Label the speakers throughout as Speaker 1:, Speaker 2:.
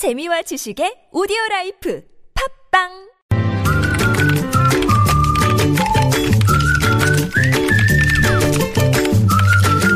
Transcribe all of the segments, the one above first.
Speaker 1: 재미와 지식의 오디오 라이프 팟빵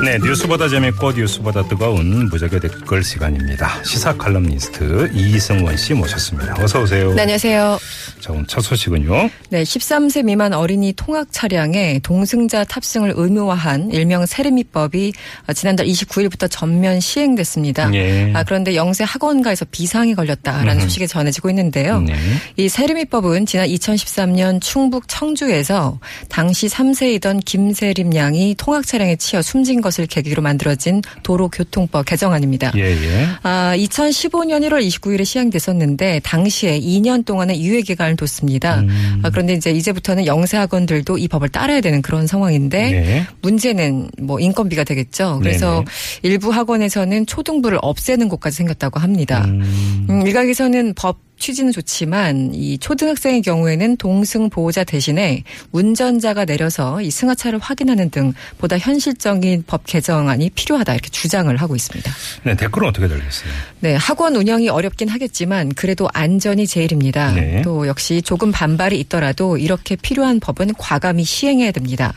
Speaker 2: 네, 뉴스보다 재밌고 뉴스보다 뜨거운 무적의 댓글 시간입니다. 시사 칼럼니스트 이승원 씨 모셨습니다. 어서 오세요.
Speaker 3: 네, 안녕하세요.
Speaker 2: 자, 오늘 첫 소식은요.
Speaker 3: 네, 13세 미만 어린이 통학 차량에 동승자 탑승을 의무화한 일명 세림이법이 지난달 29일부터 전면 시행됐습니다.
Speaker 2: 예.
Speaker 3: 아, 그런데 영세 학원가에서 비상이 걸렸다라는 소식이 전해지고 있는데요.
Speaker 2: 네.
Speaker 3: 이 세르미법은 지난 2013년 충북 청주에서 당시 3세이던 김세림 양이 통학 차량에 치여 숨진 것을 계기로 만들어진 도로교통법 개정안입니다.
Speaker 2: 예, 예.
Speaker 3: 아, 2015년 1월 29일에 시행됐었는데 당시에 2년 동안의 유예 기간을 뒀습니다.
Speaker 2: 음.
Speaker 3: 아, 그런데 이제 이제부터는 영세 학원들도 이 법을 따라야 되는 그런 상황인데
Speaker 2: 네.
Speaker 3: 문제는 뭐 인건비가 되겠죠. 그래서
Speaker 2: 네네.
Speaker 3: 일부 학원에서는 초등부를 없애는 곳까지 생겼다고 합니다.
Speaker 2: 음,
Speaker 3: 음, 일각에서는 법 취지는 좋지만 이 초등학생의 경우에는 동승 보호자 대신에 운전자가 내려서 이 승하차를 확인하는 등 보다 현실적인 법 개정안이 필요하다 이렇게 주장을 하고 있습니다.
Speaker 2: 네, 댓글은 어떻게 달렸어요?
Speaker 3: 네, 학원 운영이 어렵긴 하겠지만 그래도 안전이 제일입니다.
Speaker 2: 네.
Speaker 3: 또 역시 조금 반발이 있더라도 이렇게 필요한 법은 과감히 시행해야 됩니다.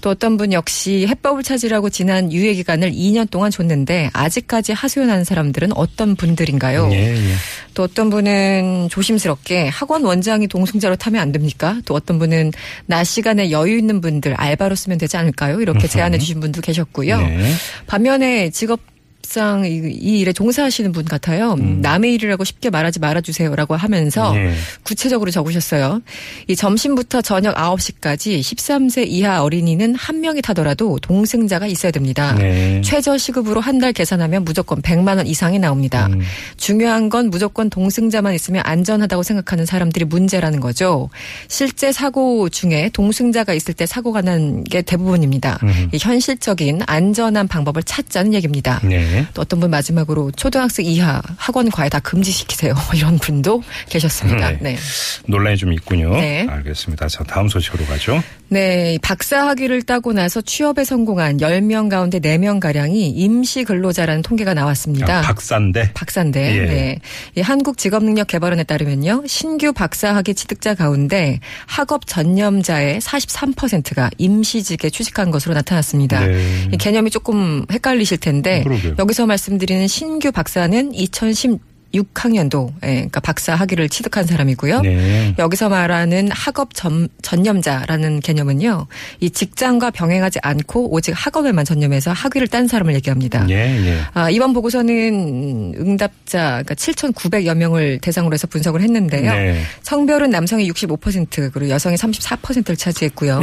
Speaker 3: 또 어떤 분 역시 해법을 찾으라고 지난 유예 기간을 2년 동안 줬는데 아직까지 하소연하는 사람들은 어떤 분들인가요?
Speaker 2: 예, 예.
Speaker 3: 또 어떤 분은 조심스럽게 학원 원장이 동승자로 타면 안 됩니까? 또 어떤 분은 낮 시간에 여유 있는 분들 알바로 쓰면 되지 않을까요? 이렇게 제안해 주신 분도 계셨고요.
Speaker 2: 네.
Speaker 3: 반면에 직업 상 이, 이 일에 종사하시는 분 같아요. 남의 일이라고 쉽게 말하지 말아주세요라고 하면서
Speaker 2: 예.
Speaker 3: 구체적으로 적으셨어요. 이 점심부터 저녁 9시까지 13세 이하 어린이는 한 명이 타더라도 동승자가 있어야 됩니다.
Speaker 2: 네.
Speaker 3: 최저 시급으로 한 달 계산하면 무조건 100만 원 이상이 나옵니다.
Speaker 2: 음.
Speaker 3: 중요한 건 무조건 동승자만 있으면 안전하다고 생각하는 사람들이 문제라는 거죠. 실제 사고 중에 동승자가 있을 때 사고가 난 게 대부분입니다.
Speaker 2: 음.
Speaker 3: 이 현실적인 안전한 방법을 찾자는 얘기입니다.
Speaker 2: 네.
Speaker 3: 또 어떤 분 마지막으로 초등학생 이하 학원 과외 다 금지시키세요. 이런 분도 계셨습니다.
Speaker 2: 네.
Speaker 3: 네.
Speaker 2: 논란이 좀 있군요.
Speaker 3: 네.
Speaker 2: 알겠습니다. 자, 다음 소식으로 가죠.
Speaker 3: 네, 박사 학위를 따고 나서 취업에 성공한 10명 가운데 4명 가량이 임시 근로자라는 통계가 나왔습니다.
Speaker 2: 아, 박사인데.
Speaker 3: 박사인데,
Speaker 2: 예.
Speaker 3: 네. 이 한국직업능력개발원에 따르면요, 신규 박사 학위 취득자 가운데 학업 전념자의 43%가 임시직에 취직한 것으로 나타났습니다.
Speaker 2: 네.
Speaker 3: 이 개념이 조금 헷갈리실 텐데
Speaker 2: 그러게요.
Speaker 3: 여기서 말씀드리는 신규 박사는 2016학년도, 예, 그러니까 박사 학위를 취득한 사람이고요.
Speaker 2: 네.
Speaker 3: 여기서 말하는 학업 전, 전념자라는 개념은요, 이 직장과 병행하지 않고 오직 학업에만 전념해서 학위를 딴 사람을 얘기합니다.
Speaker 2: 예, 예.
Speaker 3: 아, 이번 보고서는 응답자, 그러니까 7,900여 명을 대상으로 해서 분석을 했는데요.
Speaker 2: 네.
Speaker 3: 성별은 남성이 65% 그리고 여성이 34%를 차지했고요.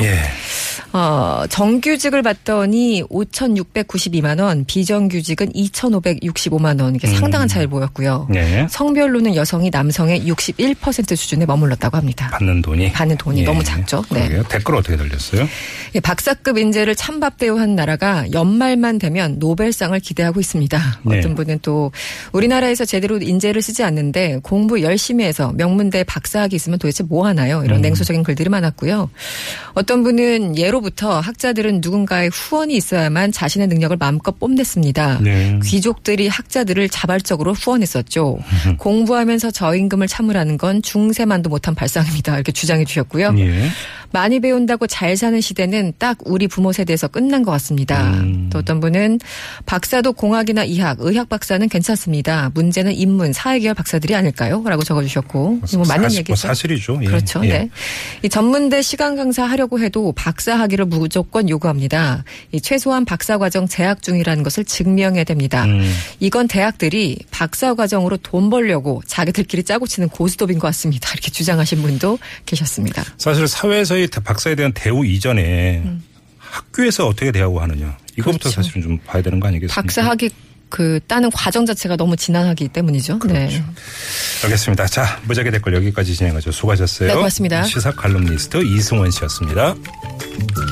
Speaker 2: 예.
Speaker 3: 어, 정규직을 봤더니 5,692만 원, 비정규직은 2,565만 원. 이게 상당한 차이를 보였고요.
Speaker 2: 음. 네.
Speaker 3: 성별로는 여성이 남성의 61% 수준에 머물렀다고 합니다.
Speaker 2: 받는 돈이.
Speaker 3: 받는 돈이
Speaker 2: 예.
Speaker 3: 너무 작죠. 네.
Speaker 2: 댓글 어떻게 달렸어요?
Speaker 3: 예, 박사급 인재를 찬밥 대우한 나라가 연말만 되면 노벨상을 기대하고 있습니다.
Speaker 2: 네.
Speaker 3: 어떤 분은 또 우리나라에서 제대로 인재를 쓰지 않는데 공부 열심히 해서 명문대 박사학위 있으면 도대체 뭐 하나요? 이런
Speaker 2: 음.
Speaker 3: 냉소적인 글들이 많았고요. 어떤 분은 예로 부터 학자들은 누군가의 후원이 있어야만 자신의 능력을 마음껏 뽐냈습니다.
Speaker 2: 네.
Speaker 3: 귀족들이 학자들을 자발적으로 후원했었죠. 공부하면서 저임금을 참으라는 건 중세만도 못한 발상입니다. 이렇게 주장해 주셨고요.
Speaker 2: 예.
Speaker 3: 많이 배운다고 잘 사는 시대는 딱 우리 부모 세대에서 끝난 것 같습니다.
Speaker 2: 음.
Speaker 3: 또 어떤 분은 박사도 공학이나 이학, 의학 박사는 괜찮습니다. 문제는 인문, 사회계열 박사들이 아닐까요? 라고 적어주셨고. 뭐 맞는
Speaker 2: 사실-
Speaker 3: 얘기죠.
Speaker 2: 뭐 사실이죠. 예.
Speaker 3: 그렇죠.
Speaker 2: 예.
Speaker 3: 네. 이 전문대 시간 강사 하려고 해도 박사 학 위를 무조건 요구합니다. 이 최소한 박사 과정 재학 중이라는 것을 증명해야 됩니다.
Speaker 2: 음.
Speaker 3: 이건 대학들이 박사 과정으로 돈 벌려고 자기들끼리 짜고 치는 고스톱인 것 같습니다. 이렇게 주장하신 분도 계셨습니다.
Speaker 2: 사실 사회에서의 박사에 대한 대우 이전에
Speaker 3: 음.
Speaker 2: 학교에서 어떻게 대하고 하느냐 이거부터
Speaker 3: 그렇죠.
Speaker 2: 사실은 좀 봐야 되는 거 아니겠습니까?
Speaker 3: 박사 학위 그 따는 과정 자체가 너무 지난하기 때문이죠. 네.
Speaker 2: 그렇죠. 알겠습니다. 자 무작위 댓글 여기까지 진행하죠. 수고하셨어요.
Speaker 3: 네, 고맙습니다.
Speaker 2: 시사 칼럼니스트 이승원 씨였습니다. Thank you.